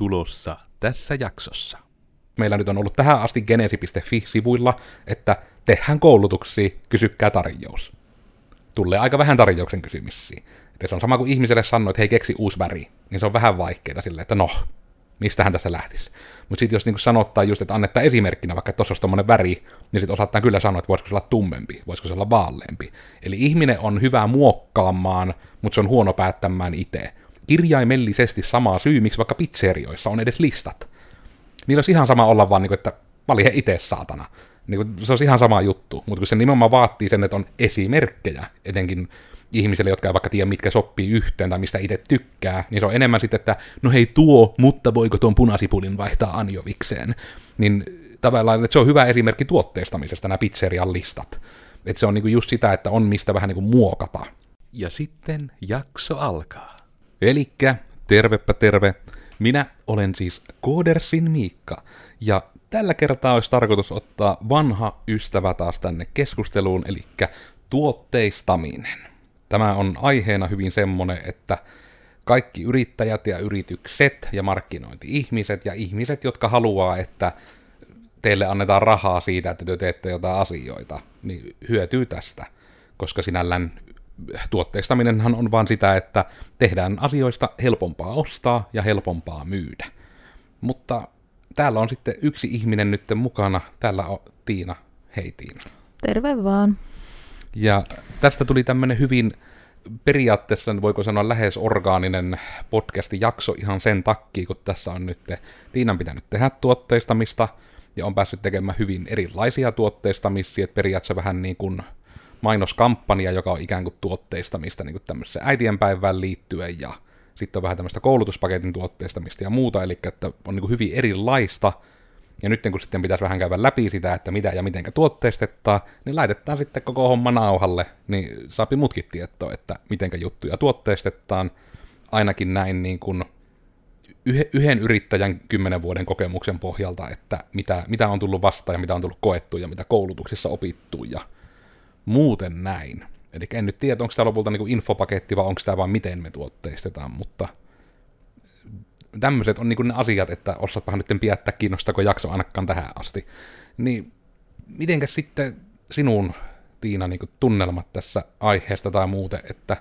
tulossa tässä jaksossa. Meillä nyt on ollut tähän asti genesi.fi-sivuilla, että tehdään koulutuksia, kysykää tarjous. Tulee aika vähän tarjouksen kysymyksiä. Että se on sama kuin ihmiselle sanoo, että hei keksi uusi väri, niin se on vähän vaikeaa silleen, että no, mistähän tässä lähtisi. Mutta sitten jos niinku sanottaa just, että annettaa esimerkkinä, vaikka tuossa olisi tommonen väri, niin sitten osataan kyllä sanoa, että voisiko se olla tummempi, voisiko se olla vaaleampi. Eli ihminen on hyvä muokkaamaan, mutta se on huono päättämään itse. Kirjaimellisesti sama syy, miksi vaikka pizzerioissa on edes listat. Niillä olisi ihan sama olla vaan, niinku, että valihe itse saatana. Niin kuin, se on ihan sama juttu, mutta kun se nimenomaan vaatii sen, että on esimerkkejä, etenkin ihmisille, jotka ei vaikka tiedä, mitkä sopii yhteen tai mistä itse tykkää, niin se on enemmän sitten, että no hei tuo, mutta voiko tuon punasipulin vaihtaa anjovikseen. Niin tavallaan, että se on hyvä esimerkki tuotteistamisesta, nämä pizzerian listat. Että se on niinku just sitä, että on mistä vähän niinku muokata. Ja sitten jakso alkaa. Elikkä, tervepä terve. Minä olen siis Koodersin Miikka, ja tällä kertaa olisi tarkoitus ottaa vanha ystävä taas tänne keskusteluun, eli tuotteistaminen. Tämä on aiheena hyvin semmonen, että kaikki yrittäjät ja yritykset ja markkinointi-ihmiset ja ihmiset, jotka haluaa, että teille annetaan rahaa siitä, että te teette jotain asioita, niin hyötyy tästä, koska sinällään tuotteistaminenhan on vaan sitä, että tehdään asioista helpompaa ostaa ja helpompaa myydä. Mutta täällä on sitten yksi ihminen nyt mukana. Täällä on Tiina. Hei Tiina. Terve vaan. Ja tästä tuli tämmöinen hyvin periaatteessa, voiko sanoa lähes orgaaninen podcasti jakso ihan sen takia, kun tässä on nyt Tiinan pitänyt tehdä tuotteistamista ja on päässyt tekemään hyvin erilaisia tuotteistamisia, että periaatteessa vähän niin kuin mainoskampanja, joka on ikään kuin tuotteistamista niin kuin tämmöiseen äitienpäivään liittyen ja sitten on vähän tämmöistä koulutuspaketin tuotteistamista ja muuta, eli että on niin hyvin erilaista, ja nyt kun sitten pitäisi vähän käydä läpi sitä, että mitä ja miten tuotteistetaan, niin laitetaan sitten koko homma nauhalle, niin saapi mutkin tietoa, että miten juttuja tuotteistetaan, ainakin näin niin kuin yhden yrittäjän kymmenen vuoden kokemuksen pohjalta, että mitä, mitä on tullut vastaan ja mitä on tullut koettu ja mitä koulutuksissa opittu ja muuten näin. Eli en nyt tiedä, onko tämä lopulta niin infopaketti vai onko tämä vain miten me tuotteistetaan, mutta tämmöiset on niin ne asiat, että osaatpahan nyt piättää kiinnostako jakso ainakaan tähän asti. Niin mitenkäs sitten sinun, Tiina, niin tunnelmat tässä aiheesta tai muuten, että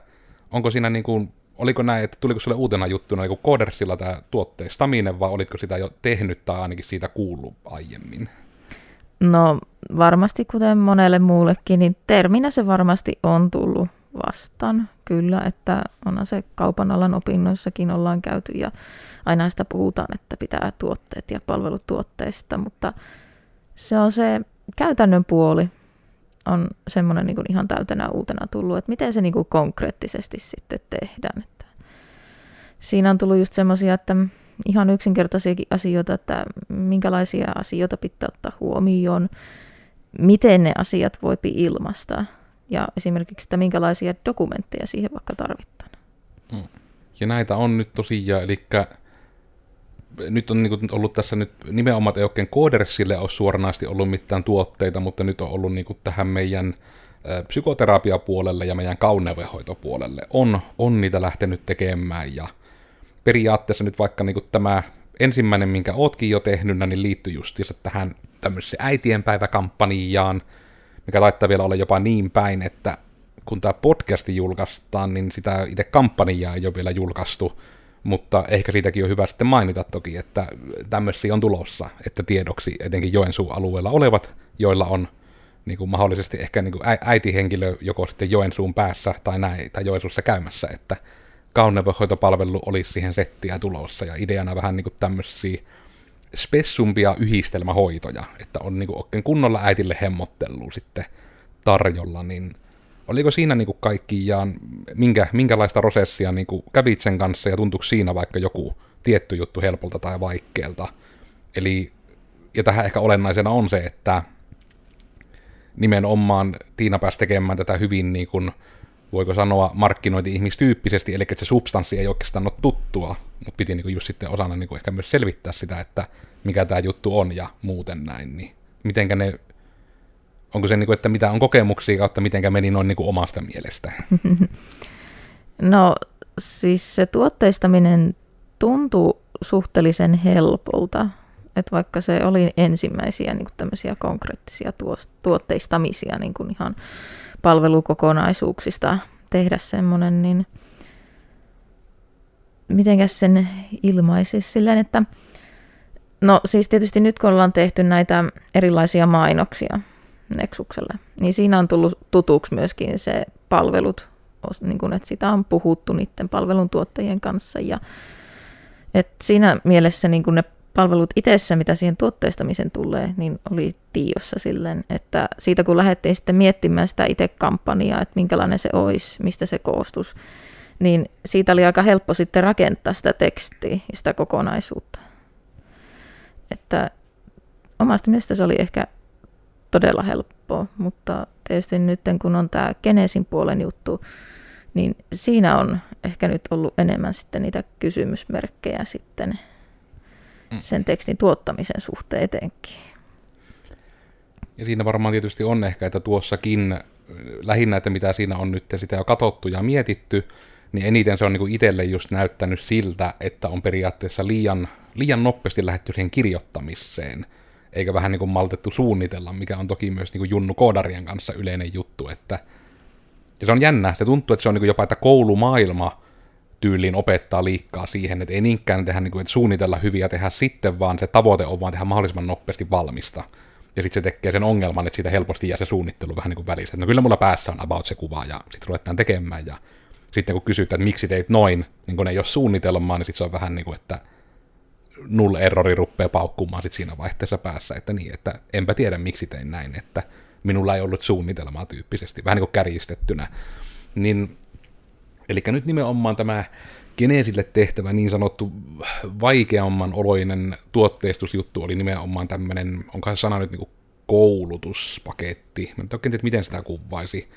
onko siinä niin kuin, oliko näin, että tuliko sulle uutena juttuna niin Codersilla tämä tuotteistaminen, vai olitko sitä jo tehnyt tai ainakin siitä kuullut aiemmin? No varmasti kuten monelle muullekin, niin terminä se varmasti on tullut vastaan. Kyllä, että onhan se kaupan alan opinnoissakin ollaan käyty ja aina sitä puhutaan, että pitää tuotteet ja palvelut tuotteista, mutta se on se käytännön puoli on semmoinen niin ihan täytänä uutena tullut, että miten se niin konkreettisesti sitten tehdään. Että siinä on tullut just semmoisia, että ihan yksinkertaisiakin asioita, että minkälaisia asioita pitää ottaa huomioon, miten ne asiat voipi ilmaista ja esimerkiksi, että minkälaisia dokumentteja siihen vaikka tarvitaan. Mm. Ja näitä on nyt tosiaan, eli nyt on niin ollut tässä nyt nimenomaan, ei oikein koodersille ole suoranaisesti ollut mitään tuotteita, mutta nyt on ollut niin tähän meidän psykoterapiapuolelle ja meidän kaunevehoitopuolelle on, on niitä lähtenyt tekemään ja periaatteessa nyt vaikka niin tämä ensimmäinen, minkä ootkin jo tehnyt, niin liittyy justiinsa tähän tämmöiseen äitienpäiväkampanjaan, mikä taittaa vielä olla jopa niin päin, että kun tämä podcasti julkaistaan, niin sitä itse kampanjaa ei ole vielä julkaistu, mutta ehkä siitäkin on hyvä sitten mainita toki, että tämmöisiä on tulossa, että tiedoksi etenkin Joensuun alueella olevat, joilla on niin kuin mahdollisesti ehkä niin kuin äitihenkilö joko sitten Joensuun päässä tai näin, tai Joensuussa käymässä, että kauneushoitopalvelu olisi siihen settiä tulossa, ja ideana vähän niin tämmöisiä spessumpia yhdistelmähoitoja, että on niin oikein kunnolla äitille hemmottelua sitten tarjolla, niin oliko siinä niin kuin kaikkiaan, minkä, minkälaista prosessia niin kävit sen kanssa ja tuntuiko siinä vaikka joku tietty juttu helpolta tai vaikealta? Eli, ja tähän ehkä olennaisena on se, että nimenomaan Tiina pääsi tekemään tätä hyvin niin kuin, voiko sanoa markkinointi-ihmistyyppisesti, eli että se substanssi ei oikeastaan ole tuttua, mutta piti niin kuin just sitten osana niin kuin ehkä myös selvittää sitä, että mikä tämä juttu on ja muuten näin, niin mitenkä ne, onko se niin kuin, että mitä on kokemuksia kautta mitenkä meni noin niin kuin omasta mielestä? No siis se tuotteistaminen tuntuu suhteellisen helpolta. Että vaikka se oli ensimmäisiä niin kuin tämmöisiä konkreettisia tuotteistamisia niin kuin ihan palvelukokonaisuuksista tehdä semmoinen, niin mitenkäs sen ilmaisisi silleen, että no siis tietysti nyt kun ollaan tehty näitä erilaisia mainoksia Nexukselle, niin siinä on tullut tutuksi myöskin se palvelut, niin kuin, että sitä on puhuttu niiden palveluntuottajien kanssa ja et siinä mielessä niin kuin ne palvelut itsessä, mitä siihen tuotteistamiseen tulee, niin oli tiossa silleen, että siitä kun lähdettiin sitten miettimään sitä itse kampanjaa, että minkälainen se olisi, mistä se koostus, niin siitä oli aika helppo sitten rakentaa sitä tekstiä ja sitä kokonaisuutta. Että omasta mielestä se oli ehkä todella helppoa, mutta tietysti nyt kun on tämä Genesin puolen juttu, niin siinä on ehkä nyt ollut enemmän sitten niitä kysymysmerkkejä sitten. Sen tekstin tuottamisen suhteen etenkin. Ja siinä varmaan tietysti on ehkä, että tuossakin lähinnä, että mitä siinä on nyt sitä jo katsottu ja mietitty, niin eniten se on niin itselle just näyttänyt siltä, että on periaatteessa liian, liian nopeasti lähetty siihen kirjoittamiseen, eikä vähän niin kuin maltettu suunnitella, mikä on toki myös niin kuin Junnu Koodarien kanssa yleinen juttu, että ja se on jännä, se tuntuu, että se on niin kuin jopa, että koulumaailma tyyliin opettaa liikkaa siihen, että ei niinkään tehdä niin kuin, että suunnitella hyviä tehdä sitten, vaan se tavoite on vaan tehdä mahdollisimman nopeasti valmista. Ja sitten se tekee sen ongelman, että siitä helposti jää se suunnittelu vähän niin kuin no kyllä mulla päässä on about se kuva ja sitten ruvetaan tekemään ja sitten kun kysytään, että miksi teit noin, niin kun ei ole suunnitelmaa, niin sitten se on vähän niin kuin, että null errori rupeaa paukkumaan sit siinä vaihteessa päässä, että niin, että enpä tiedä miksi tein näin, että minulla ei ollut suunnitelmaa tyyppisesti, vähän niin kuin kärjistettynä. Niin, eli nyt nimenomaan tämä Geneesille tehtävä niin sanottu vaikeamman oloinen tuotteistusjuttu oli nimenomaan tämmöinen, onko se sana nyt niin koulutuspaketti, mä en oikein tiedä, miten sitä kuvaisi,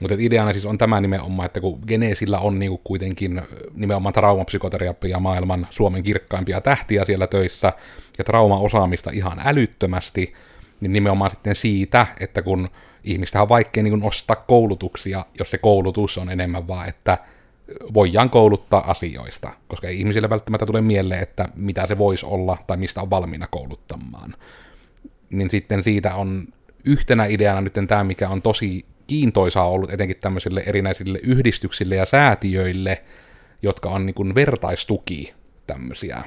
mutta ideana siis on tämä nimenomaan, että kun Geneesillä on niinku kuitenkin nimenomaan traumapsykoterapia maailman Suomen kirkkaimpia tähtiä siellä töissä, ja traumaosaamista ihan älyttömästi, niin nimenomaan sitten siitä, että kun ihmistä on vaikea niin ostaa koulutuksia, jos se koulutus on enemmän vaan, että voidaan kouluttaa asioista, koska ei ihmisille välttämättä tule mieleen, että mitä se voisi olla tai mistä on valmiina kouluttamaan. Niin sitten siitä on yhtenä ideana nyt tämä, mikä on tosi kiintoisaa ollut etenkin tämmöisille erinäisille yhdistyksille ja säätiöille, jotka on niin vertaistuki tämmöisiä.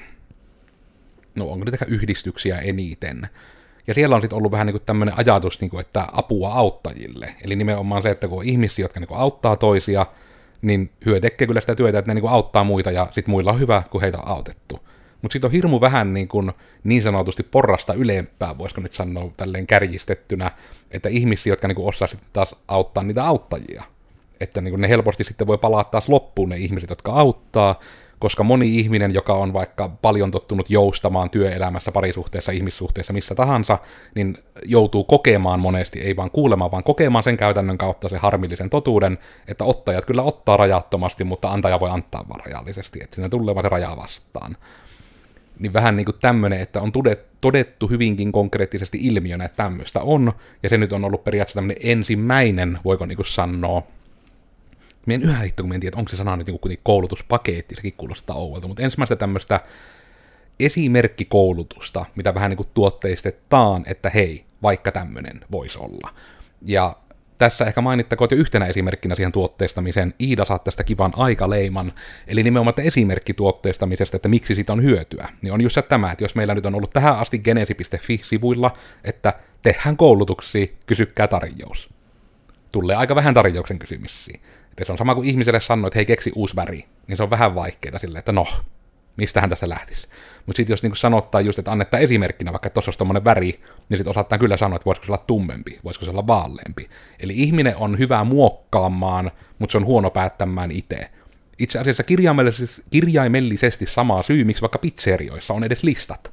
No onko nyt yhdistyksiä eniten? Ja siellä on sitten ollut vähän niin tämmöinen ajatus, niin kuin, että apua auttajille. Eli nimenomaan se, että kun on ihmisiä, jotka niin auttaa toisia, niin hyö tekee kyllä sitä työtä, että ne niin kuin auttaa muita ja sitten muilla on hyvä, kun heitä on autettu. Mutta sitten on hirmu vähän niin, kuin, niin sanotusti porrasta ylempää, voisiko nyt sanoa tälleen kärjistettynä, että ihmisiä, jotka niin kuin osaa sitten taas auttaa niitä auttajia. Että niin kuin ne helposti sitten voi palaa taas loppuun ne ihmiset, jotka auttaa, koska moni ihminen, joka on vaikka paljon tottunut joustamaan työelämässä, parisuhteessa, ihmissuhteessa, missä tahansa, niin joutuu kokemaan monesti, ei vaan kuulemaan, vaan kokemaan sen käytännön kautta se harmillisen totuuden, että ottajat kyllä ottaa rajattomasti, mutta antaja voi antaa vaan rajallisesti, että sinne tulee vaan se raja vastaan. Niin vähän niin kuin tämmöinen, että on todettu hyvinkin konkreettisesti ilmiönä, että tämmöistä on, ja se nyt on ollut periaatteessa tämmöinen ensimmäinen, voiko niin kuin sanoa, Mien yhä hitto, kun en tiedä, onko se sana nyt niin kuin koulutuspaketti, sekin kuulostaa ouvolta, mutta ensimmäistä tämmöistä esimerkkikoulutusta, mitä vähän niin kuin tuotteistetaan, että hei, vaikka tämmöinen voisi olla. Ja tässä ehkä mainittakoon jo yhtenä esimerkkinä siihen tuotteistamiseen. Iida saa tästä kivan aikaleiman, eli nimenomaan esimerkki tuotteistamisesta, että miksi siitä on hyötyä. Niin on just se tämä, että jos meillä nyt on ollut tähän asti genesi.fi-sivuilla, että tehdään koulutuksia, kysykää tarjous. Tulee aika vähän tarjouksen kysymyksiä. Että se on sama kuin ihmiselle sanoo, että hei keksi uusi väri, niin se on vähän vaikeaa silleen, että no, mistähän tässä lähtisi. Mutta sitten jos niinku sanottaa just, että annetta esimerkkinä, vaikka tuossa olisi väri, niin sitten osaattaa kyllä sanoa, että voisiko se olla tummempi, voisiko se olla vaaleampi. Eli ihminen on hyvä muokkaamaan, mutta se on huono päättämään itse. Itse asiassa kirjaimellisesti, kirjaimellisesti sama syy, miksi vaikka pizzerioissa on edes listat.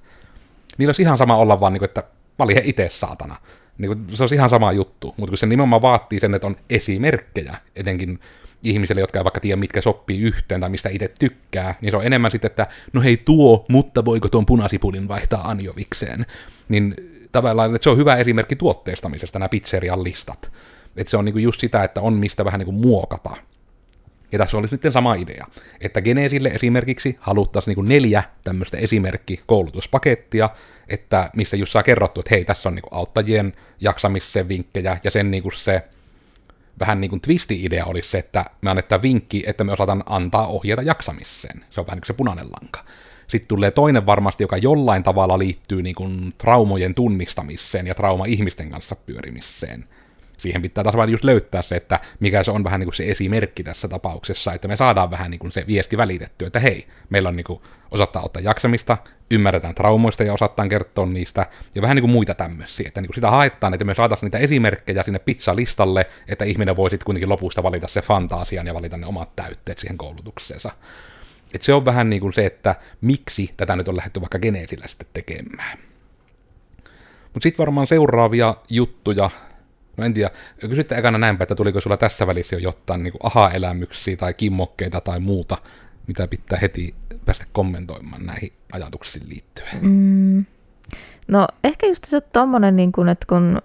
Niillä olisi ihan sama olla vaan, niin kuin, että valje itse saatana. Niin kuin, se olisi ihan sama juttu, mutta kun se nimenomaan vaatii sen, että on esimerkkejä, etenkin ihmisille, jotka ei vaikka tiedä, mitkä sopii yhteen tai mistä itse tykkää, niin se on enemmän sitten, että no hei tuo, mutta voiko tuon punasipulin vaihtaa anjovikseen. Niin tavallaan, että se on hyvä esimerkki tuotteistamisesta, nämä pizzerian listat. Että se on niinku just sitä, että on mistä vähän niinku muokata. Ja tässä olisi nyt sama idea, että Geneesille esimerkiksi haluttaisiin niin neljä tämmöistä esimerkkikoulutuspakettia, että missä just saa kerrottu, että hei, tässä on niin auttajien jaksamisen vinkkejä, ja sen niin se vähän niin kuin twisti-idea olisi se, että me annetaan vinkki, että me osataan antaa ohjeita jaksamiseen. Se on vähän niin se punainen lanka. Sitten tulee toinen varmasti, joka jollain tavalla liittyy niin kuin traumojen tunnistamiseen ja trauma-ihmisten kanssa pyörimiseen. Siihen pitää taas vain just löytää se, että mikä se on vähän niin kuin se esimerkki tässä tapauksessa, että me saadaan vähän niin kuin se viesti välitetty, että hei, meillä on niin kuin, osattaa ottaa jaksamista, ymmärretään traumoista ja osataan kertoa niistä, ja vähän niin kuin muita tämmöisiä, että niin kuin sitä haetaan, että me saataisiin niitä esimerkkejä sinne pizzalistalle, että ihminen voi sitten kuitenkin lopusta valita se fantasian ja valita ne omat täytteet siihen koulutukseensa. Et se on vähän niin kuin se, että miksi tätä nyt on lähdetty vaikka geneesillä sitten tekemään. Mutta sitten varmaan seuraavia juttuja, no en tiedä, kysytte ekana näinpä, että tuliko sulla tässä välissä jo jotain niin aha-elämyksiä tai kimmokkeita tai muuta, mitä pitää heti päästä kommentoimaan näihin ajatuksiin liittyen? Mm. No ehkä just se tommonen, niin kun, että kun,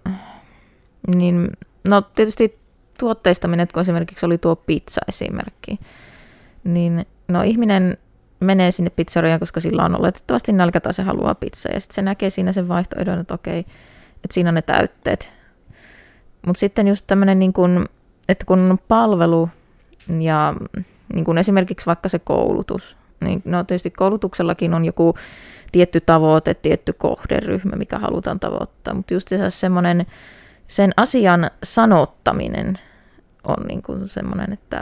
niin, no tietysti tuotteistaminen, kun esimerkiksi oli tuo pizza-esimerkki, niin no ihminen menee sinne pizzeriaan, koska sillä on oletettavasti nälkä tai se haluaa pizzaa. Ja sitten se näkee siinä sen vaihtoehdon, että okei, että siinä on ne täytteet. Mutta sitten just tämmöinen, niin kun, että kun on palvelu ja niin kun esimerkiksi vaikka se koulutus, niin no tietysti koulutuksellakin on joku tietty tavoite, tietty kohderyhmä, mikä halutaan tavoittaa, mutta just se semmoinen, sen asian sanottaminen on niin kuin semmoinen, että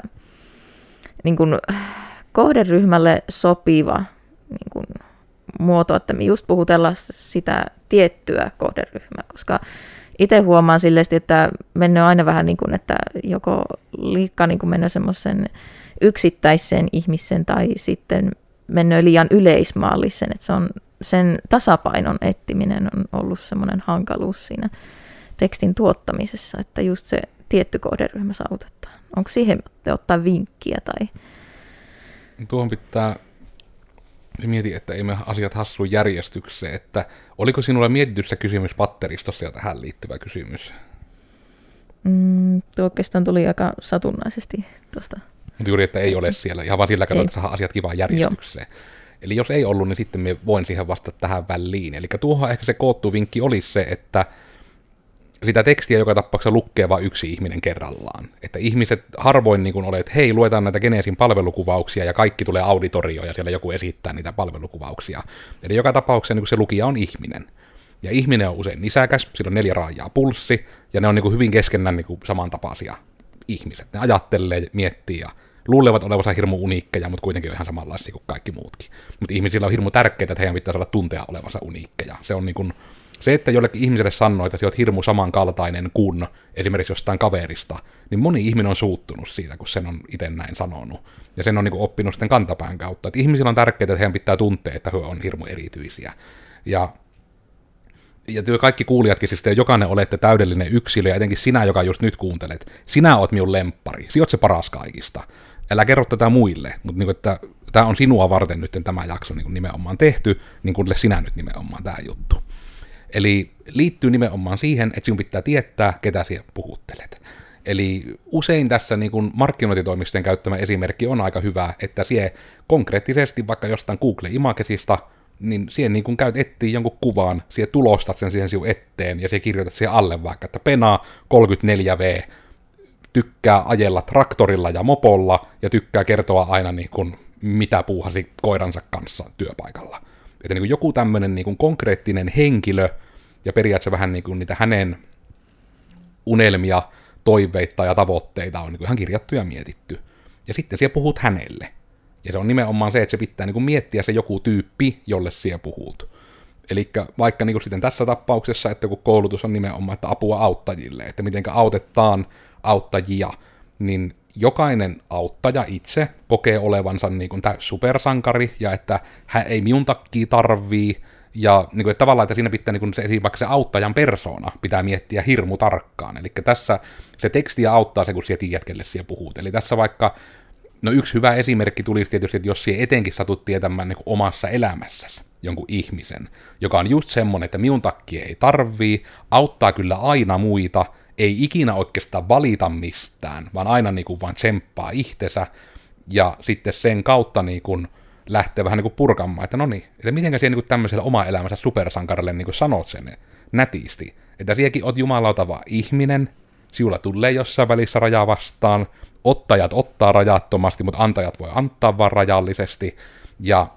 niin kuin, kohderyhmälle sopiva niin kuin, muoto, että me just puhutella sitä tiettyä kohderyhmää, koska itse huomaan silleesti, että mennyt aina vähän niin kuin, että joko liikkaa niin kuin mennä semmoisen yksittäisen ihmisen tai sitten mennyt liian yleismaallisen, että se on sen tasapainon etsiminen on ollut semmoinen hankaluus siinä tekstin tuottamisessa, että just se tietty kohderyhmä saavutetaan. Onko siihen ottaa vinkkiä tai tuohon pitää mieti, että ei me asiat hassu järjestykseen, että oliko sinulla mietityssä kysymys patteristossa ja tähän liittyvä kysymys? Mm, tuo oikeastaan tuli aika satunnaisesti tuosta. Mutta juuri, että ei ole siellä, ihan vaan sillä katsoo, että saa asiat kivaan järjestykseen. Joo. Eli jos ei ollut, niin sitten me voin siihen vastata tähän väliin. Eli tuohon ehkä se koottu vinkki olisi se, että sitä tekstiä joka tapauksessa lukee vain yksi ihminen kerrallaan. Että ihmiset harvoin niin olet, että hei, luetaan näitä Geneesin palvelukuvauksia ja kaikki tulee auditorioon ja siellä joku esittää niitä palvelukuvauksia. Eli joka tapauksessa niin se lukija on ihminen. Ja ihminen on usein nisäkäs, sillä on neljä raajaa pulssi, ja ne on niin hyvin keskenään niin samantapaisia ihmiset. Ne ajattelee, miettii ja luulevat olevansa hirmu uniikkeja, mutta kuitenkin on ihan samanlaisia kuin kaikki muutkin. Mutta ihmisillä on hirmu tärkeää, että heidän pitää saada tuntea olevansa uniikkeja. Se on niin kuin se, että jollekin ihmiselle sanoo, että oot hirmu samankaltainen kuin esimerkiksi jostain kaverista, niin moni ihminen on suuttunut siitä, kun sen on itse näin sanonut. Ja sen on niin kuin oppinut sitten kantapään kautta. Että ihmisillä on tärkeää, että heidän pitää tuntea, että he on hirmu erityisiä. Ja ja työ kaikki kuulijatkin, siis te jokainen olette täydellinen yksilö, ja etenkin sinä, joka just nyt kuuntelet, sinä oot minun lemppari, sinä oot se paras kaikista. Älä kerro tätä muille, mutta niin tämä on sinua varten nyt tämä jakso niin nimenomaan tehty, niin kuin sinä nyt nimenomaan tämä juttu. Eli liittyy nimenomaan siihen, että sinun pitää tietää, ketä sinä puhuttelet. Eli usein tässä niin kuin markkinointitoimistojen käyttämä esimerkki on aika hyvä, että sie konkreettisesti vaikka jostain Google Imagesista, niin siihen niin kun käyt etsiä jonkun kuvan, sie tulostat sen siihen sinun eteen ja sie kirjoitat siihen alle vaikka, että Pena 34V tykkää ajella traktorilla ja mopolla ja tykkää kertoa aina niin kuin, mitä puuhasi koiransa kanssa työpaikalla. Että niin kuin joku tämmöinen niin kuin konkreettinen henkilö ja periaatteessa vähän niin kuin niitä hänen unelmia, toiveita ja tavoitteita on niin ihan kirjattu ja mietitty. Ja sitten siellä puhut hänelle. Ja se on nimenomaan se, että se pitää niin kuin miettiä se joku tyyppi, jolle siellä puhut. Eli vaikka niin kuin sitten tässä tapauksessa, että kun koulutus on nimenomaan, että apua auttajille, että miten autetaan auttajia, niin jokainen auttaja itse kokee olevansa niin kuin supersankari, ja että hän ei minun takia tarvii, ja niin kuin, että tavallaan, että siinä pitää niin kuin se, vaikka se auttajan persona pitää miettiä hirmu tarkkaan. Eli tässä se teksti auttaa se, kun siellä tiedät, kelle puhut. Eli tässä vaikka, no yksi hyvä esimerkki tulisi tietysti, että jos siellä etenkin satut tietämään niin kuin omassa elämässäsi jonkun ihmisen, joka on just semmonen, että minun takia ei tarvii, auttaa kyllä aina muita, ei ikinä oikeastaan valita mistään, vaan aina niin kuin vain tsemppaa itsensä, ja sitten sen kautta niin kuin lähtee vähän niin kuin purkamaan, että no niin, että mitenkä siihen niin tämmöiselle oma elämänsä supersankarille niin kuin sanot sen nätisti, että siekin oot jumalauta vaan ihminen, siulla tulee jossain välissä raja vastaan, ottajat ottaa rajattomasti, mutta antajat voi antaa vaan rajallisesti, ja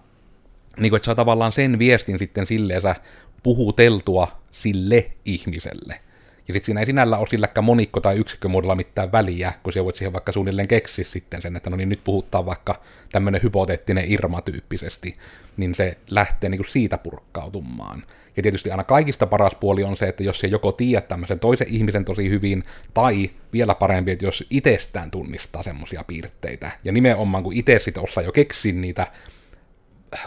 niin kuin, että saa tavallaan sen viestin sitten silleensä puhuteltua sille ihmiselle. Ja sitten siinä ei sinällä ole silläkään monikko- tai yksikkömuodolla mitään väliä, kun siellä voit siihen vaikka suunnilleen keksiä sitten sen, että no niin nyt puhuttaa vaikka tämmöinen hypoteettinen Irma-tyyppisesti, niin se lähtee niin kuin siitä purkkautumaan. Ja tietysti aina kaikista paras puoli on se, että jos se joko tiedät tämmöisen toisen ihmisen tosi hyvin, tai vielä parempi, että jos itsestään tunnistaa semmoisia piirteitä. Ja nimenomaan kun itse sitten osaa jo keksiä niitä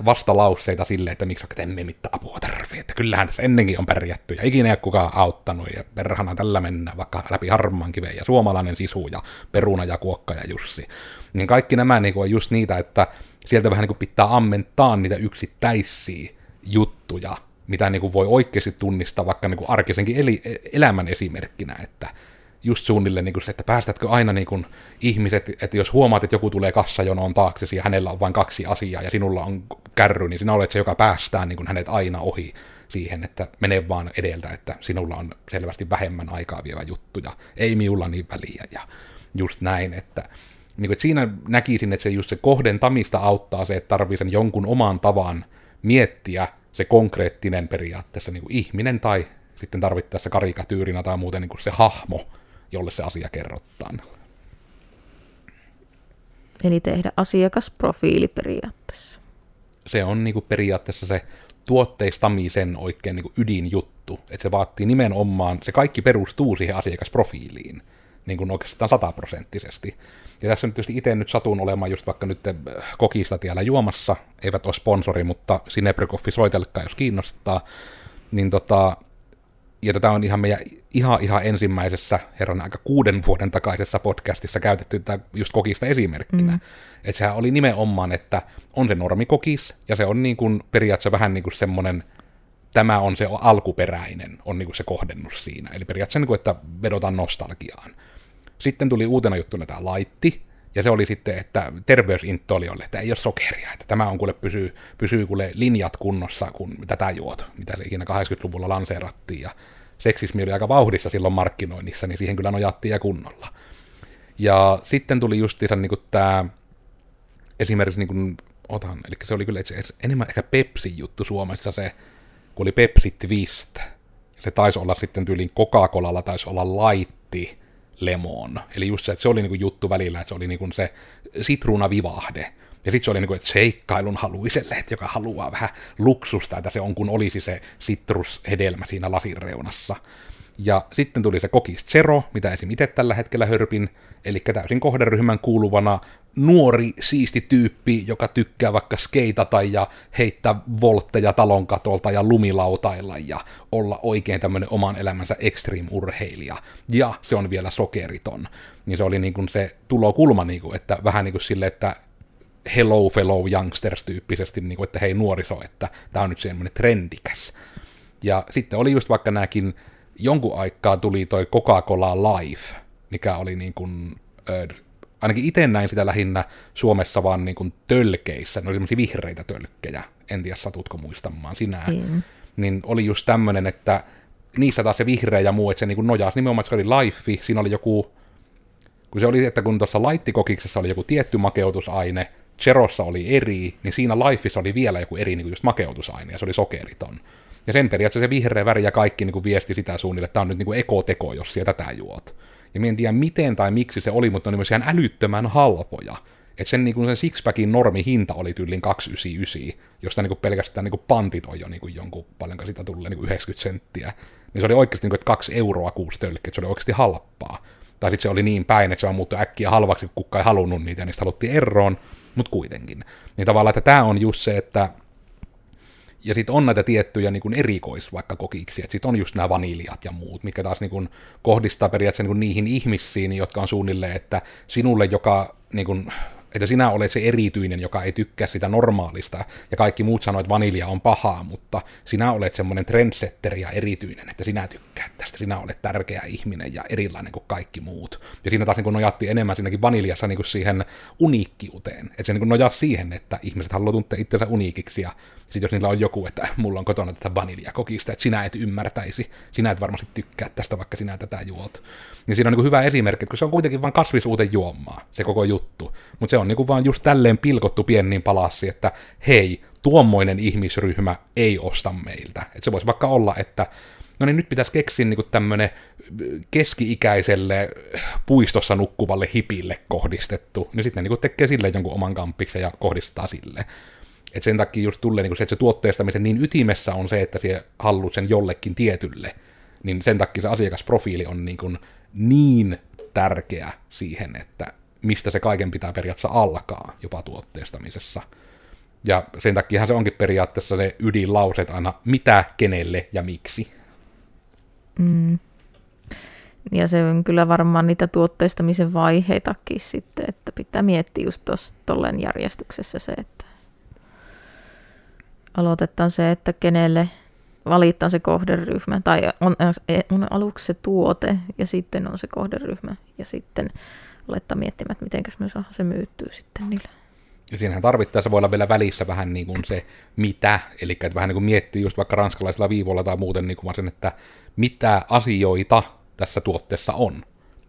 vastalauseita sille, että miksi vaikka emme mitään apua tarvii, että kyllähän tässä ennenkin on pärjätty ja ikinä ei ole kukaan auttanut ja perhana tällä mennään vaikka läpi harmaan kiveen ja suomalainen sisu ja peruna ja kuokka ja Jussi. Niin kaikki nämä niin on just niitä, että sieltä vähän niin kuin pitää ammentaa niitä yksittäisiä juttuja, mitä niin kuin voi oikeasti tunnistaa vaikka niin kuin arkisenkin eli, elämän esimerkkinä, että just suunnilleen niin kuin se, että päästätkö aina niin kuin ihmiset, että jos huomaat, että joku tulee kassajonoon taakse ja hänellä on vain kaksi asiaa ja sinulla on kärry, niin sinä olet se, joka päästää niin kuin hänet aina ohi siihen, että mene vaan edeltä, että sinulla on selvästi vähemmän aikaa vievä juttu ja ei minulla niin väliä ja just näin, että, niin kuin, että siinä näkisin, että se just se kohdentamista auttaa se, että tarvii sen jonkun oman tavan miettiä se konkreettinen periaatteessa niin kuin ihminen tai sitten tarvittaessa karikatyyrinä tai muuten niin kuin se hahmo, jolle se asia kerrotaan. Eli tehdä asiakasprofiili periaatteessa. Se on niin kuin periaatteessa se tuotteistamisen oikein niin kuin ydinjuttu. Että se vaatii nimenomaan, se kaikki perustuu siihen asiakasprofiiliin niin kuin oikeastaan sataprosenttisesti. Ja tässä nyt tietysti itse nyt satun olemaan just vaikka nyt äh, kokista tiellä juomassa, eivät ole sponsori, mutta Sinebrekoffi soitelkaa, jos kiinnostaa, niin tota, ja tätä on ihan meidän ihan, ihan ensimmäisessä herran aika kuuden vuoden takaisessa podcastissa käytetty tätä just kokista esimerkkinä. Mm. Että sehän oli nimenomaan, että on se normikokis, ja se on niin kuin periaatteessa vähän niin kuin semmoinen, tämä on se alkuperäinen, on niin kuin se kohdennus siinä. Eli periaatteessa niin kuin, että vedotaan nostalgiaan. Sitten tuli uutena juttuna tämä laitti, ja se oli sitten, että terveysintto oli että ei ole sokeria, että tämä on kuule pysyy, pysyy kuule linjat kunnossa, kun tätä juot, mitä se ikinä 80-luvulla lanseerattiin, ja seksismi oli aika vauhdissa silloin markkinoinnissa, niin siihen kyllä nojattiin ja kunnolla. Ja sitten tuli justiinsa niin tämä, esimerkiksi niin otan, eli se oli kyllä itse enemmän ehkä Pepsi-juttu Suomessa se, kun oli Pepsi Twist, se taisi olla sitten tyyliin Coca-Colalla, taisi olla Laitti, lemon. Eli just se, että se oli niinku juttu välillä, että se oli niinku se sitruunavivahde. Ja sitten se oli niinku, että seikkailun haluiselle, että joka haluaa vähän luksusta, että se on kun olisi se sitrushedelmä siinä lasin reunassa. Ja sitten tuli se kokis Zero, mitä esim. itse tällä hetkellä hörpin, eli täysin kohderyhmän kuuluvana nuori, siisti tyyppi, joka tykkää vaikka skeitata ja heittää voltteja talon katolta ja lumilautailla ja olla oikein tämmöinen oman elämänsä extreme-urheilija. Ja se on vielä sokeriton. Niin se oli niin kuin se tulokulma, niin kuin, että vähän niin kuin sille, että hello fellow youngsters tyyppisesti, niin kuin, että hei nuoriso, että tämä on nyt semmoinen trendikäs. Ja sitten oli just vaikka nämäkin, jonkun aikaa tuli toi Coca-Cola Life, mikä oli niin kuin, ainakin itse näin sitä lähinnä Suomessa vaan niin kuin tölkeissä, ne oli semmoisia vihreitä tölkkejä, en tiedä satutko muistamaan sinä, mm. niin oli just tämmöinen, että niissä taas se vihreä ja muu, että se niin kuin nojasi nimenomaan, että se oli life, siinä oli joku, kun se oli, että kun tuossa laittikokiksessa oli joku tietty makeutusaine, Cherossa oli eri, niin siinä Lifeissa oli vielä joku eri niin kuin just makeutusaine, ja se oli sokeriton. Ja sen periaatteessa se vihreä väri ja kaikki niin kuin viesti sitä suunnille, että tämä on nyt niin kuin ekoteko, jos siellä tätä juot. Ja mä en tiedä miten tai miksi se oli, mutta ne oli myös ihan älyttömän halpoja. Että sen, niin sen sixpackin normi hinta oli tyylin 299, josta niin kuin pelkästään niin kuin pantit on jo niin kuin jonkun, paljonko sitä tulee, niin kuin 90 senttiä. Niin se oli oikeasti niin kuin, että kaksi euroa kuusi tölkki, että se oli oikeasti halppaa. Tai sitten se oli niin päin, että se vaan muuttui äkkiä halvaksi, kun kukaan ei halunnut niitä, ja niistä haluttiin eroon, mutta kuitenkin. Niin tavallaan, että tämä on just se, että ja sitten on näitä tiettyjä niin erikois vaikka kokiksi, että sitten on just nämä vaniljat ja muut, mitkä taas niin kohdistaa periaatteessa niin kuin niihin ihmisiin, jotka on suunnilleen, että sinulle, joka niin kuin, että sinä olet se erityinen, joka ei tykkää sitä normaalista, ja kaikki muut sanoo, että vanilja on pahaa, mutta sinä olet semmoinen trendsetteri ja erityinen, että sinä tykkäät tästä, sinä olet tärkeä ihminen ja erilainen kuin kaikki muut. Ja siinä taas niin nojattiin enemmän siinäkin vaniljassa niin siihen uniikkiuteen, että se niin nojaa siihen, että ihmiset haluaa tuntea itsensä uniikiksi, ja sitten jos niillä on joku, että mulla on kotona tätä vaniljakokista, että sinä et ymmärtäisi, sinä et varmasti tykkää tästä, vaikka sinä tätä juot. Niin siinä on niin hyvä esimerkki, kun se on kuitenkin vain kasvisuuten juomaa, se koko juttu. Mutta se on niin vaan just tälleen pilkottu pieniin palassi, että hei, tuommoinen ihmisryhmä ei osta meiltä. Et se voisi vaikka olla, että no niin nyt pitäisi keksiä niin tämmöinen keski-ikäiselle puistossa nukkuvalle hipille kohdistettu, niin sitten ne niin tekee sille jonkun oman kamppiksen ja kohdistaa sille. Et sen takia just tulee niin se, että se tuotteistamisen niin ytimessä on se, että se haluat sen jollekin tietylle, niin sen takia se asiakasprofiili on niin, niin tärkeä siihen, että mistä se kaiken pitää periaatteessa alkaa jopa tuotteistamisessa. Ja sen takia se onkin periaatteessa se ydinlauset aina mitä, kenelle ja miksi. Mm. Ja se on kyllä varmaan niitä tuotteistamisen vaiheitakin sitten, että pitää miettiä just tuossa järjestyksessä se, että aloitetaan se, että kenelle valitaan se kohderyhmä, tai on, on aluksi se tuote, ja sitten on se kohderyhmä, ja sitten laittaa miettimään, että miten me se myyttyy sitten niille. Ja siinähän tarvittaessa voi olla vielä välissä vähän niin kuin se mitä, eli että vähän niin kuin miettii just vaikka ranskalaisella viivolla tai muuten niin kuin sen, että mitä asioita tässä tuotteessa on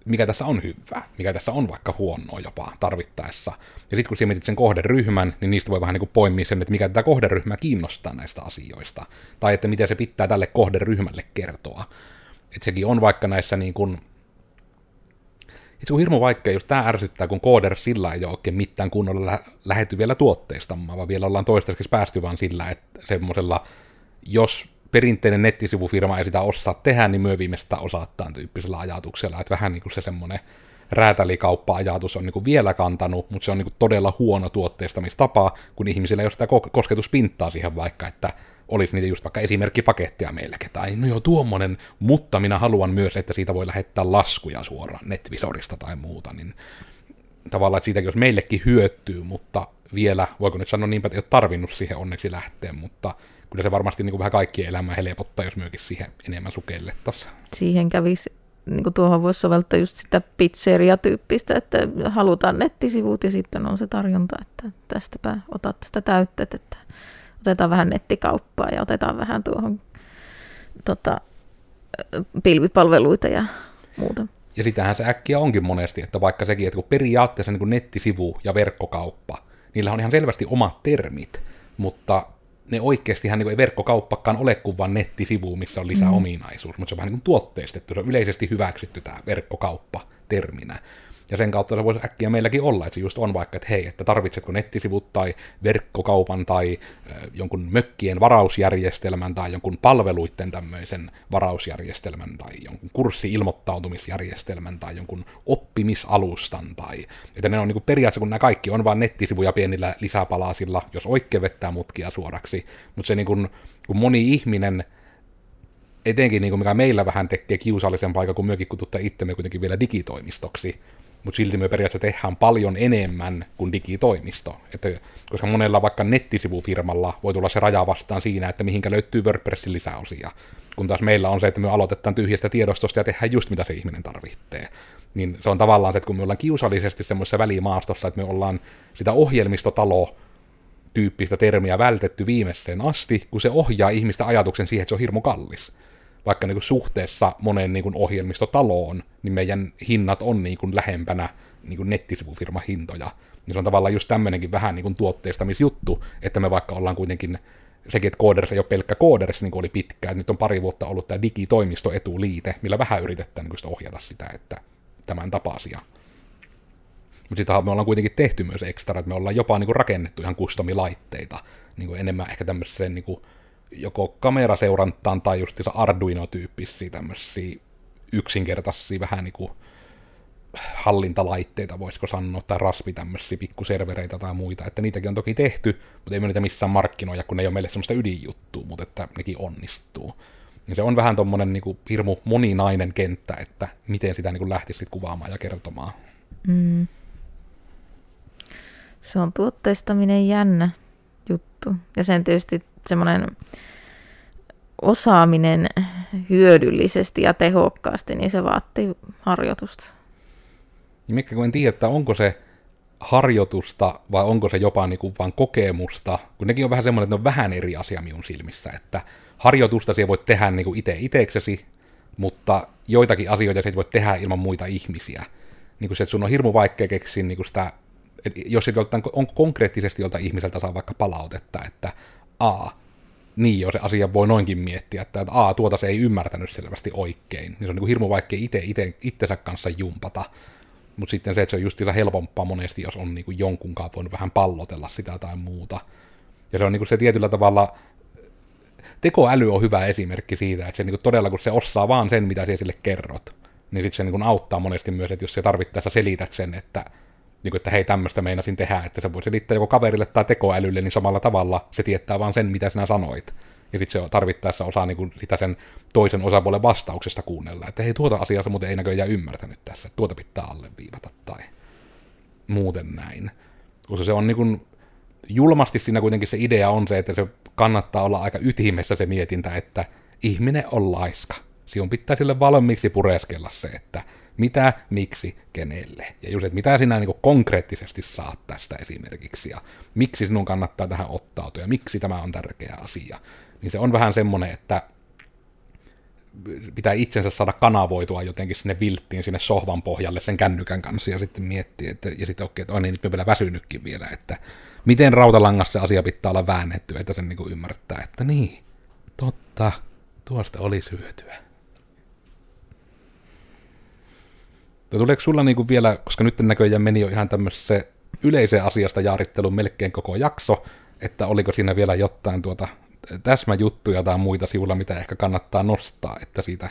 mikä tässä on hyvää, mikä tässä on vaikka huonoa jopa tarvittaessa. Ja sitten kun sä mietit sen kohderyhmän, niin niistä voi vähän niin kuin poimia sen, että mikä tätä kohderyhmää kiinnostaa näistä asioista. Tai että mitä se pitää tälle kohderyhmälle kertoa. Että sekin on vaikka näissä niin kuin, se on hirmu vaikea, jos tämä ärsyttää, kun kooder sillä ei ole oikein mitään kunnolla lä- lähetty vielä tuotteistamaan, vaan vielä ollaan toistaiseksi päästy vaan sillä, että semmoisella, jos perinteinen nettisivufirma ei sitä osaa tehdä, niin myö viimeistään osaattaan tyyppisellä ajatuksella, että vähän niin kuin se semmoinen räätälikauppa-ajatus on niin kuin vielä kantanut, mutta se on niin kuin todella huono tuotteistamistapa, kun ihmisillä ei ole sitä kosketuspintaa siihen vaikka, että olisi niitä just vaikka esimerkkipakettia meillekin, tai no joo, tuommoinen, mutta minä haluan myös, että siitä voi lähettää laskuja suoraan netvisorista tai muuta, niin tavallaan, että siitäkin jos meillekin hyötyy, mutta vielä, voiko nyt sanoa niinpä, että ei ole tarvinnut siihen onneksi lähteä, mutta kyllä se varmasti niin kuin vähän kaikkien elämää helpottaa, jos myöskin siihen enemmän sukellettaisiin. Siihen kävisi, niin kuin tuohon voisi soveltaa just sitä pizzeria-tyyppistä, että halutaan nettisivut ja sitten on se tarjonta, että tästäpä otat tästä täytteet, että otetaan vähän nettikauppaa ja otetaan vähän tuohon tota, pilvipalveluita ja muuta. Ja sitähän se äkkiä onkin monesti, että vaikka sekin, että kun periaatteessa niin kuin nettisivu ja verkkokauppa, niillä on ihan selvästi omat termit, mutta ne oikeastihan niin ei verkkokauppakaan ole kuin vain nettisivu, missä on lisää mm. ominaisuus, mutta se on vähän niin kuin tuotteistettu, se on yleisesti hyväksytty tämä verkkokauppa terminä. Ja sen kautta se voisi äkkiä meilläkin olla, että se just on vaikka, että hei, että tarvitsetko nettisivut tai verkkokaupan tai äh, jonkun mökkien varausjärjestelmän tai jonkun palveluiden tämmöisen varausjärjestelmän tai jonkun kurssi-ilmoittautumisjärjestelmän tai jonkun oppimisalustan tai, että ne on niin periaatteessa, kun nämä kaikki on vain nettisivuja pienillä lisäpalasilla, jos oikein vettää mutkia suoraksi, mutta se niin kuin, kun moni ihminen etenkin niin kuin mikä meillä vähän tekee kiusallisen paikan, kun myökin kututtaa itsemme kuitenkin vielä digitoimistoksi, mutta silti me periaatteessa tehdään paljon enemmän kuin digitoimisto. Että, koska monella vaikka nettisivufirmalla voi tulla se raja vastaan siinä, että mihinkä löytyy WordPressin lisäosia. Kun taas meillä on se, että me aloitetaan tyhjästä tiedostosta ja tehdään just mitä se ihminen tarvitsee. Niin se on tavallaan se, että kun me ollaan kiusallisesti semmoisessa välimaastossa, että me ollaan sitä ohjelmistotalo tyyppistä termiä vältetty viimeiseen asti, kun se ohjaa ihmistä ajatuksen siihen, että se on hirmu kallis vaikka niin kuin suhteessa moneen niin kuin ohjelmistotaloon, niin meidän hinnat on niin kuin lähempänä niin kuin nettisivufirman hintoja. Niin se on tavallaan just tämmöinenkin vähän niin kuin tuotteistamisjuttu, että me vaikka ollaan kuitenkin sekin, että Coders ei ole pelkkä Coders, niin kuin oli pitkään, että nyt on pari vuotta ollut tämä digitoimistoetuliite, millä vähän yritetään niin ohjata sitä, että tämän tapaisia. Mutta sitten me ollaan kuitenkin tehty myös ekstra, että me ollaan jopa niin kuin rakennettu ihan kustomilaitteita, niin kuin enemmän ehkä tämmöiseen niin kuin joko kameraseurantaan tai just Arduino-tyyppisiä tämmöisiä yksinkertaisia vähän niin kuin hallintalaitteita, voisiko sanoa, tai raspi tämmöisiä pikkuservereitä tai muita, että niitäkin on toki tehty, mutta ei me niitä missään markkinoja, kun ne ei ole meille semmoista ydinjuttua, mutta että nekin onnistuu. Ja se on vähän tommonen niin kuin hirmu moninainen kenttä, että miten sitä niin lähtisi sit kuvaamaan ja kertomaan. Mm. Se on tuotteistaminen jännä juttu. Ja sen tietysti semmoinen osaaminen hyödyllisesti ja tehokkaasti, niin se vaatii harjoitusta. Ja mikä kun en tiedä, että onko se harjoitusta vai onko se jopa niin kuin vaan kokemusta, kun nekin on vähän semmoinen, että ne on vähän eri asia minun silmissä, että harjoitusta siellä voit tehdä niin kuin itse itseksesi, mutta joitakin asioita sä et voi tehdä ilman muita ihmisiä. Niin kuin se, että sun on hirmu vaikea keksiä niin kuin sitä, että jos et joltain, on konkreettisesti jolta ihmiseltä saa vaikka palautetta, että A, niin jo se asia voi noinkin miettiä, että, A, tuota se ei ymmärtänyt selvästi oikein, niin se on niin kuin hirmu vaikea itse, itse itsensä kanssa jumpata. Mutta sitten se, että se on just helpompaa monesti, jos on niin kuin jonkun kanssa voinut vähän pallotella sitä tai muuta. Ja se on niin kuin se tietyllä tavalla, tekoäly on hyvä esimerkki siitä, että se niin kuin todella, kun se osaa vaan sen, mitä sinä sille kerrot, niin sitten se niin kuin auttaa monesti myös, että jos se tarvittaessa selität sen, että, niin kuin, että hei, tämmöistä meinasin tehdä, että se voi selittää joko kaverille tai tekoälylle, niin samalla tavalla se tietää vaan sen, mitä sinä sanoit. Ja sitten se tarvittaessa osaa niin kuin sitä sen toisen osapuolen vastauksesta kuunnella, että hei, tuota asiaa se muuten ei näköjään ymmärtänyt tässä, tuota pitää alleviivata tai muuten näin. Koska se on niin kuin, julmasti siinä kuitenkin se idea on se, että se kannattaa olla aika ytimessä se mietintä, että ihminen on laiska. Sinun pitää sille valmiiksi pureskella se, että mitä, miksi, kenelle. Ja just, että mitä sinä niin konkreettisesti saat tästä esimerkiksi, ja miksi sinun kannattaa tähän ottautua, ja miksi tämä on tärkeä asia. Niin se on vähän semmoinen, että pitää itsensä saada kanavoitua jotenkin sinne vilttiin, sinne sohvan pohjalle sen kännykän kanssa, ja sitten miettiä, että, ja sitten okei, okay, että niin, nyt me vielä väsynytkin vielä, että miten rautalangassa asia pitää olla väännetty, että sen niin ymmärtää, että niin, totta, tuosta olisi hyötyä. Tuleeko sulla niin kuin vielä, koska nyt näköjään meni jo ihan tämmöisessä yleiseen asiasta jaarittelun melkein koko jakso, että oliko siinä vielä jotain tuota täsmäjuttuja tai muita sivulla, mitä ehkä kannattaa nostaa, että siitä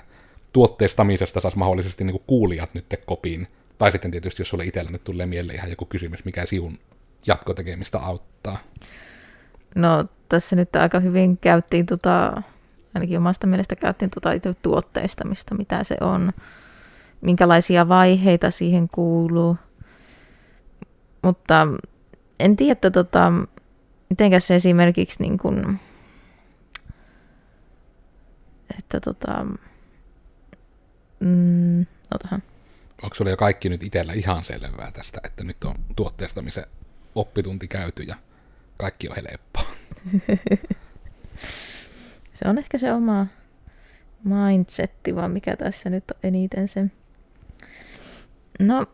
tuotteistamisesta saisi mahdollisesti niin kuin kuulijat nyt kopiin. Tai sitten tietysti, jos sulle itsellä nyt tulee mieleen ihan joku kysymys, mikä siun jatkotekemistä auttaa. No tässä nyt aika hyvin käyttiin, tota, ainakin omasta mielestä käyttiin tota itse tuotteistamista, mitä se on, minkälaisia vaiheita siihen kuuluu. Mutta en tiedä, että tota, mitenkä se esimerkiksi niin kuin, että tota, mm, otahan. Onko sulla jo kaikki nyt itsellä ihan selvää tästä, että nyt on tuotteistamisen oppitunti käyty ja kaikki on helppoa? se on ehkä se oma mindsetti, vaan mikä tässä nyt on eniten se. No,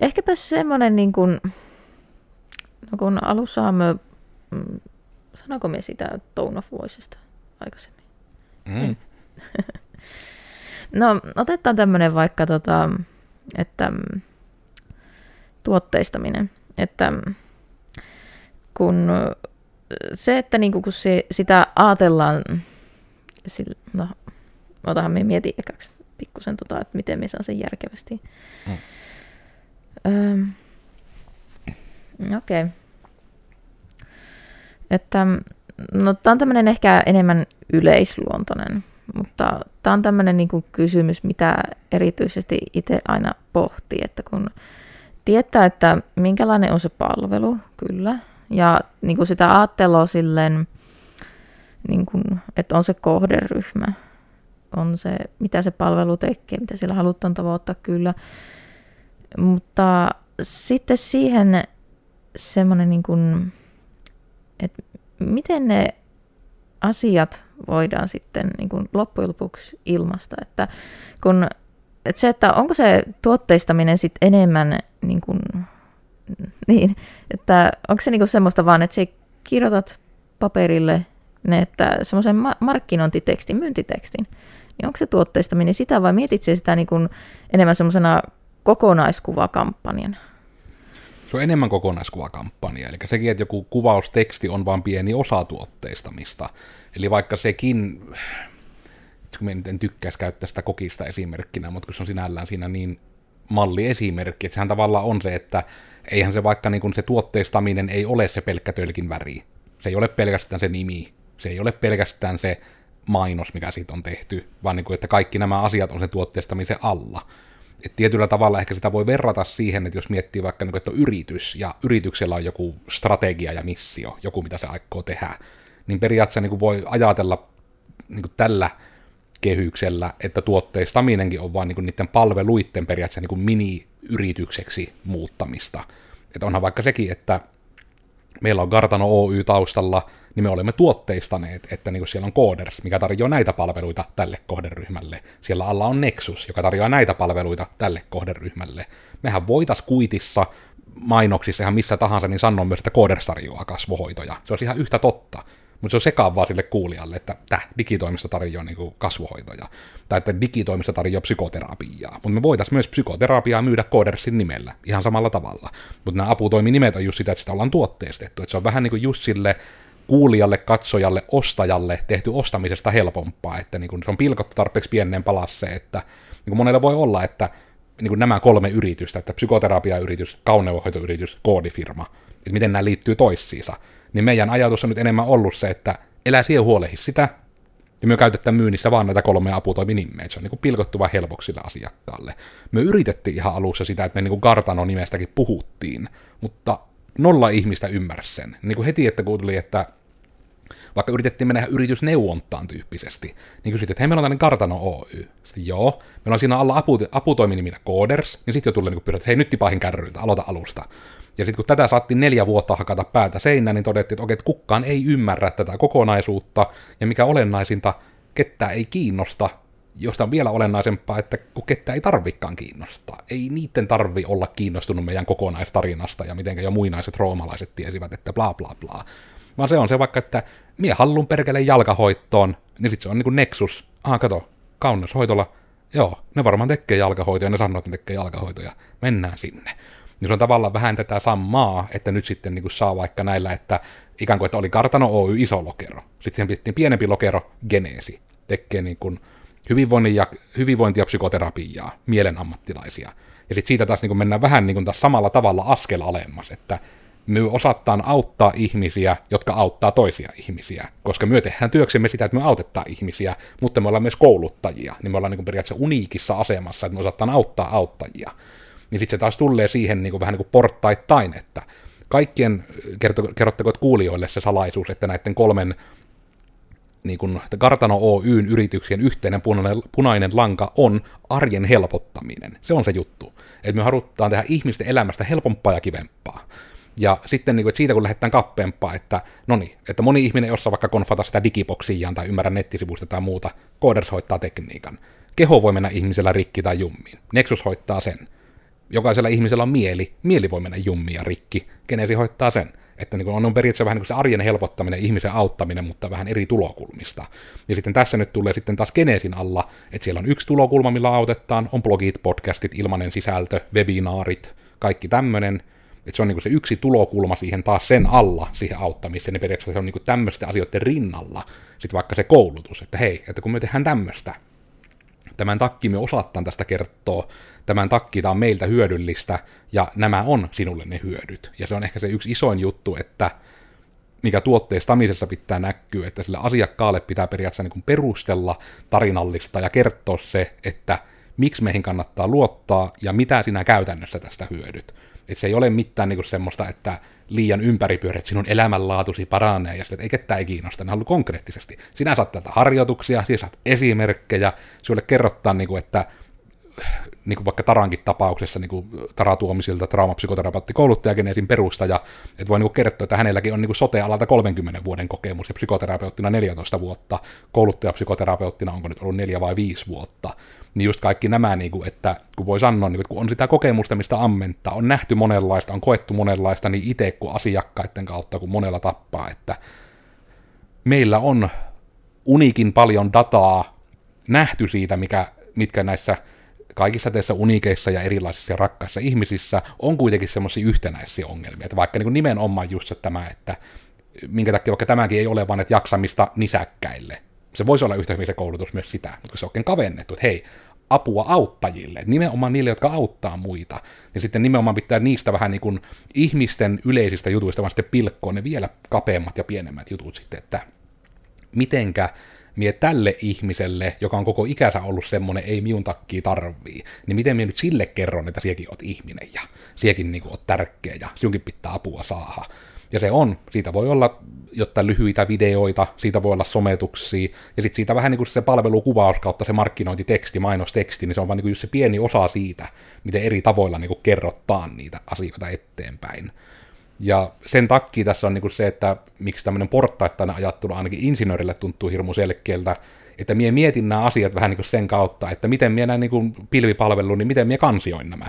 ehkäpä semmoinen niin kuin, no kun alussa me, mm, me sitä Tone of Voicesta aikaisemmin? Mm. no, otetaan tämmöinen vaikka, tota, että mm, tuotteistaminen, että mm, kun se, että niinku, kun se, sitä ajatellaan, sillä, no, otahan me mietin ekaksi pikkusen, tota, että miten me saan sen järkevästi. Mm. Öö, Okei. Okay. Että no tämä on tämmöinen ehkä enemmän yleisluontoinen, mutta tämä on tämmöinen niin kuin kysymys, mitä erityisesti itse aina pohtii, että kun tietää, että minkälainen on se palvelu, kyllä, ja niin kuin sitä ajattelua silleen, niin kuin, että on se kohderyhmä, on se, mitä se palvelu tekee, mitä sillä halutaan tavoittaa, kyllä, mutta sitten siihen semmoinen, niin kuin, että miten ne asiat voidaan sitten niin kuin loppujen lopuksi ilmasta. Että kun, että se, että onko se tuotteistaminen sitten enemmän niin, kuin, niin että onko se niin kuin semmoista vaan, että sä kirjoitat paperille ne, että semmoisen markkinointitekstin, myyntitekstin, niin onko se tuotteistaminen sitä vai mietit sitä niin kuin enemmän semmoisena kokonaiskuvakampanjana? Se on enemmän kokonaiskuvakampanja, eli sekin, että joku kuvausteksti on vain pieni osa tuotteistamista. Eli vaikka sekin, kun en tykkäisi käyttää sitä kokista esimerkkinä, mutta kun se on sinällään siinä niin malliesimerkki, että sehän tavallaan on se, että eihän se vaikka niin kuin se tuotteistaminen ei ole se pelkkä tölkin väri. Se ei ole pelkästään se nimi, se ei ole pelkästään se mainos, mikä siitä on tehty, vaan niin kuin, että kaikki nämä asiat on sen tuotteistamisen alla. Et tietyllä tavalla ehkä sitä voi verrata siihen, että jos miettii vaikka, niin että on yritys, ja yrityksellä on joku strategia ja missio, joku mitä se aikoo tehdä, niin periaatteessa niin kuin voi ajatella niin kuin tällä kehyksellä, että tuotteistaminenkin on vain niin niiden palveluiden periaatteessa niin kuin mini-yritykseksi muuttamista. Että onhan vaikka sekin, että meillä on Gartano Oy taustalla, niin me olemme tuotteistaneet, että niin kuin siellä on Coders, mikä tarjoaa näitä palveluita tälle kohderyhmälle. Siellä alla on Nexus, joka tarjoaa näitä palveluita tälle kohderyhmälle. Mehän voitais kuitissa mainoksissa ihan missä tahansa, niin sanoa myös, että Coders tarjoaa kasvohoitoja. Se on ihan yhtä totta. Mutta se on sekaavaa sille kuulijalle, että tämä digitoimisto tarjoaa niin kasvohoitoja, tai että digitoimisto tarjoaa psykoterapiaa. Mutta me voitaisiin myös psykoterapiaa myydä Codersin nimellä, ihan samalla tavalla. Mutta nämä aputoiminimet on just sitä, että sitä ollaan tuotteistettu. Että se on vähän niin kuin just sille kuulijalle, katsojalle, ostajalle tehty ostamisesta helpompaa, että niin kuin se on pilkottu tarpeeksi pienen palasse, että niin kuin monelle voi olla, että niin kuin nämä kolme yritystä, että psykoterapiayritys, kauneudenhoitoyritys, koodifirma, että miten nämä liittyy toissiinsa, niin meidän ajatus on nyt enemmän ollut se, että elää siihen huolehi sitä, ja me käytetään myynnissä vaan näitä kolmea aputoiminimeä, se on niin pilkottu vaan helpoksi asiakkaalle. Me yritettiin ihan alussa sitä, että me niin Kartano nimestäkin puhuttiin, mutta nolla ihmistä ymmärsi sen. Niin kuin heti, että kun tuli, että vaikka yritettiin mennä yritysneuvontaan tyyppisesti, niin kysyttiin, että hei, meillä on tämmöinen Kartano Oy. Sitten joo, meillä on siinä alla apu, aputoiminimillä Coders, niin sitten jo tuli niin pyydät, että hei, nyt tipahin kärryiltä, aloita alusta. Ja sitten kun tätä saattiin neljä vuotta hakata päätä seinään, niin todettiin, että okei, että kukaan ei ymmärrä tätä kokonaisuutta, ja mikä olennaisinta, kettä ei kiinnosta, josta on vielä olennaisempaa, että kun kettä ei tarvikaan kiinnostaa. Ei niiden tarvi olla kiinnostunut meidän kokonaistarinasta ja miten jo muinaiset roomalaiset tiesivät, että bla bla bla. Vaan se on se vaikka, että mie hallun perkeleen jalkahoittoon, niin sitten se on niinku Nexus. Ah, kato, kaunis hoitola. Joo, ne varmaan tekee jalkahoitoja, ne sanoo, että ne tekee jalkahoitoja. Mennään sinne. Niin se on tavallaan vähän tätä samaa, että nyt sitten niin kuin saa vaikka näillä, että ikään kuin, että oli Kartano Oy iso lokero. Sitten siihen pienempi lokero, Geneesi. Tekee niin kuin hyvinvointi ja, hyvinvointi ja psykoterapiaa, mielen ammattilaisia. Ja sitten siitä taas niin kuin mennään vähän niin kuin taas samalla tavalla askel alemmas, että me osataan auttaa ihmisiä, jotka auttaa toisia ihmisiä, koska me tehdään työksemme sitä, että me autetaan ihmisiä, mutta me ollaan myös kouluttajia, niin me ollaan niin kuin periaatteessa uniikissa asemassa, että me osataan auttaa auttajia niin sitten se taas tulee siihen niin kuin, vähän niin kuin porttaittain, että kaikkien, kerto, kerrotteko kuulijoille se salaisuus, että näiden kolmen niin kuin, Kartano Oyn yrityksien yhteinen punainen, punainen lanka on arjen helpottaminen. Se on se juttu. Että me halutaan tehdä ihmisten elämästä helpompaa ja kivempaa. Ja sitten niin kuin, että siitä kun lähdetään kappeempaa, että no niin, että moni ihminen ei osaa vaikka konfata sitä digiboksiaan tai ymmärrä nettisivuista tai muuta, Coders hoitaa tekniikan. Keho voi mennä ihmisellä rikki tai jummiin. Nexus hoitaa sen jokaisella ihmisellä on mieli, mieli voi mennä jummia rikki, kenesi hoittaa sen. Että niin on periaatteessa vähän niin se arjen helpottaminen, ihmisen auttaminen, mutta vähän eri tulokulmista. Ja sitten tässä nyt tulee sitten taas Genesin alla, että siellä on yksi tulokulma, millä autetaan, on blogit, podcastit, ilmainen sisältö, webinaarit, kaikki tämmöinen. Että se on niin se yksi tulokulma siihen taas sen alla, siihen auttamiseen, niin periaatteessa se on niin tämmöisten asioiden rinnalla, sitten vaikka se koulutus, että hei, että kun me tehdään tämmöistä, tämän takki me osataan tästä kertoa, tämän takki tämä on meiltä hyödyllistä, ja nämä on sinulle ne hyödyt. Ja se on ehkä se yksi isoin juttu, että mikä tuotteistamisessa pitää näkyä, että sille asiakkaalle pitää periaatteessa niin perustella tarinallista ja kertoa se, että miksi meihin kannattaa luottaa ja mitä sinä käytännössä tästä hyödyt. Et se ei ole mitään niin semmoista, että liian ympäripyörät, sinun elämänlaatusi paranee, ja että ei ketään ei kiinnosta, ne konkreettisesti. Sinä saat täältä harjoituksia, sinä saat esimerkkejä, sinulle kerrotaan, niin kuin, että niin kuin vaikka Tarankin tapauksessa, niin kuin Tara Tuomisilta, traumapsykoterapeutti, kouluttajageneesin perustaja, että voi niin kuin kertoa, että hänelläkin on niin kuin sote-alalta 30 vuoden kokemus ja psykoterapeuttina 14 vuotta, kouluttajapsykoterapeuttina onko nyt ollut 4 vai 5 vuotta, niin just kaikki nämä, niin kuin, että kun voi sanoa, niin kuin, että kun on sitä kokemusta, mistä ammentaa, on nähty monenlaista, on koettu monenlaista, niin itse kuin asiakkaiden kautta, kun monella tappaa, että meillä on unikin paljon dataa nähty siitä, mikä, mitkä näissä kaikissa teissä unikeissa ja erilaisissa ja rakkaissa ihmisissä on kuitenkin semmoisia yhtenäisiä ongelmia. Että vaikka niin nimenomaan just se tämä, että minkä takia vaikka tämäkin ei ole vain, että jaksamista nisäkkäille. Se voisi olla yhtä se koulutus myös sitä, mutta se on oikein kavennettu, että hei, apua auttajille, nimenomaan niille, jotka auttaa muita. Ja sitten nimenomaan pitää niistä vähän niin kuin ihmisten yleisistä jutuista vaan sitten pilkkoon ne vielä kapeammat ja pienemmät jutut sitten, että mitenkä mie tälle ihmiselle, joka on koko ikänsä ollut semmonen, ei miun takia tarvii, niin miten mie nyt sille kerron, että siekin oot ihminen ja siekin niinku oot tärkeä ja sinunkin pitää apua saada. Ja se on, siitä voi olla jotain lyhyitä videoita, siitä voi olla sometuksia, ja sitten siitä vähän niin kuin se palvelukuvaus kautta se markkinointiteksti, mainosteksti, niin se on vaan niin kuin just se pieni osa siitä, miten eri tavoilla niin kuin kerrotaan niitä asioita eteenpäin. Ja sen takia tässä on niin se, että miksi tämmöinen porttaittainen ajattelu ainakin insinöörille tuntuu hirmu selkeältä, että mie mietin nämä asiat vähän niin sen kautta, että miten mie näin niin kuin pilvipalvelu, niin miten mie kansioin nämä.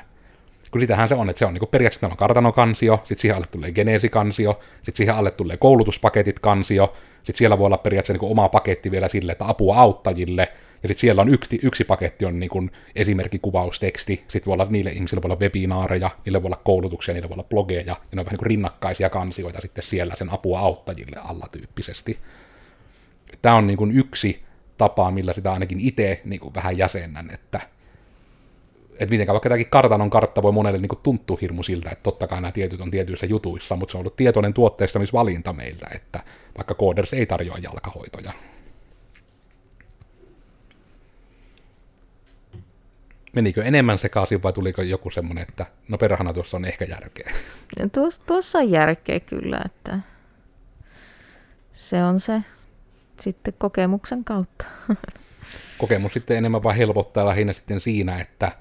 Kun sitähän se on, että se on niin periaatteessa meillä on kartanokansio, sitten siihen alle tulee geneesikansio, sitten siihen alle tulee koulutuspaketit kansio, sitten siellä voi olla periaatteessa niin oma paketti vielä sille, että apua auttajille, ja sitten siellä on yksi, yksi paketti on niin esimerkkikuvausteksti, sitten voi olla niille ihmisille voi olla webinaareja, niille voi olla koulutuksia, niille voi olla blogeja, ja ne on vähän niin rinnakkaisia kansioita sitten siellä sen apua auttajille alla tyyppisesti. Tämä on niin yksi tapa, millä sitä ainakin itse niin vähän jäsennän, että että miten vaikka tämäkin kartanon kartta voi monelle niin tuntua hirmu siltä, että totta kai nämä tietyt on tietyissä jutuissa, mutta se on ollut tietoinen tuotteistamisvalinta meiltä, että vaikka Coders ei tarjoa jalkahoitoja. Menikö enemmän sekaisin vai tuliko joku semmoinen, että no perhana tuossa on ehkä järkeä? Tuossa, tuossa on järkeä kyllä, että se on se sitten kokemuksen kautta. Kokemus sitten enemmän vaan helpottaa lähinnä sitten siinä, että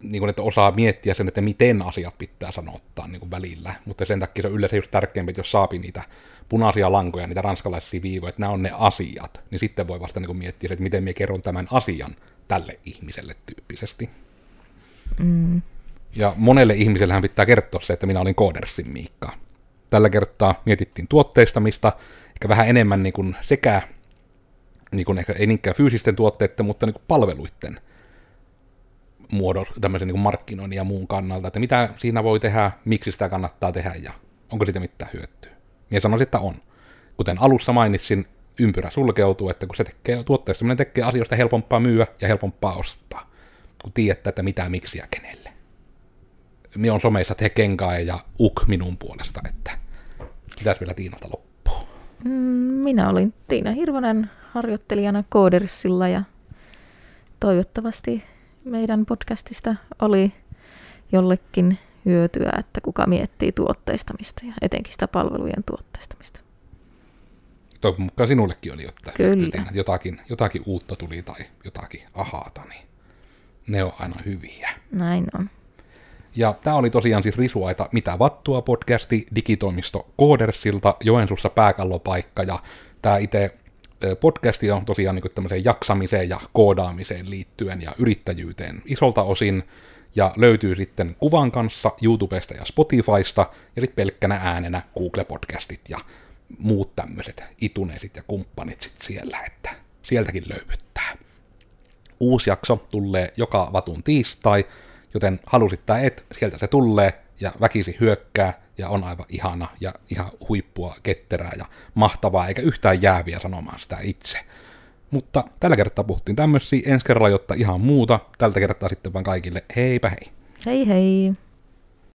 niin kuin, että osaa miettiä sen, että miten asiat pitää sanottaa niin kuin välillä, mutta sen takia se on yleensä just tärkeämpi, että jos saapi niitä punaisia lankoja, niitä ranskalaisia viivoja, että nämä on ne asiat, niin sitten voi vasta niin kuin miettiä, että miten minä kerron tämän asian tälle ihmiselle tyyppisesti. Mm. Ja monelle ihmisellähän pitää kertoa se, että minä olin Koodersin Miikka. Tällä kertaa mietittiin tuotteistamista, ehkä vähän enemmän niin kuin sekä, niin kuin ehkä ei niinkään fyysisten tuotteiden, mutta niin kuin palveluiden muodon, tämmöisen niin markkinoinnin ja muun kannalta, että mitä siinä voi tehdä, miksi sitä kannattaa tehdä ja onko siitä mitään hyötyä. Minä sanoisin, että on. Kuten alussa mainitsin, ympyrä sulkeutuu, että kun se tekee, tuotteessa semmoinen tekee asioista helpompaa myyä ja helpompaa ostaa, kun tiedätte, että mitä, miksi ja kenelle. Minä on someissa Tekenkai ja Uk minun puolesta, että pitäisi vielä Tiinalta loppua. Mm, minä olin Tiina Hirvonen harjoittelijana Koodersilla ja toivottavasti meidän podcastista oli jollekin hyötyä, että kuka miettii tuotteistamista ja etenkin sitä palvelujen tuotteistamista. Toivon mukaan sinullekin oli jotain Kyllä. Jotakin, jotakin uutta tuli tai jotakin ahaata, niin ne on aina hyviä. Näin on. Ja tämä oli tosiaan siis Risuaita Mitä vattua podcasti digitoimisto Koodersilta, Joensuussa pääkallopaikka ja tämä itse podcasti on tosiaan niin tämmöiseen jaksamiseen ja koodaamiseen liittyen ja yrittäjyyteen isolta osin, ja löytyy sitten kuvan kanssa YouTubesta ja Spotifysta, ja sitten pelkkänä äänenä Google-podcastit ja muut tämmöiset ituneesit ja kumppanit sitten siellä, että sieltäkin löyvyttää. Uusi jakso tulee joka vatun tiistai, joten halusit tai et, sieltä se tulee, ja väkisi hyökkää, ja on aivan ihana ja ihan huippua ketterää ja mahtavaa, eikä yhtään jääviä sanomaan sitä itse. Mutta tällä kertaa puhuttiin tämmöisiä, ensi kerralla jotta ihan muuta. Tältä kertaa sitten vaan kaikille heipä hei. Hei hei.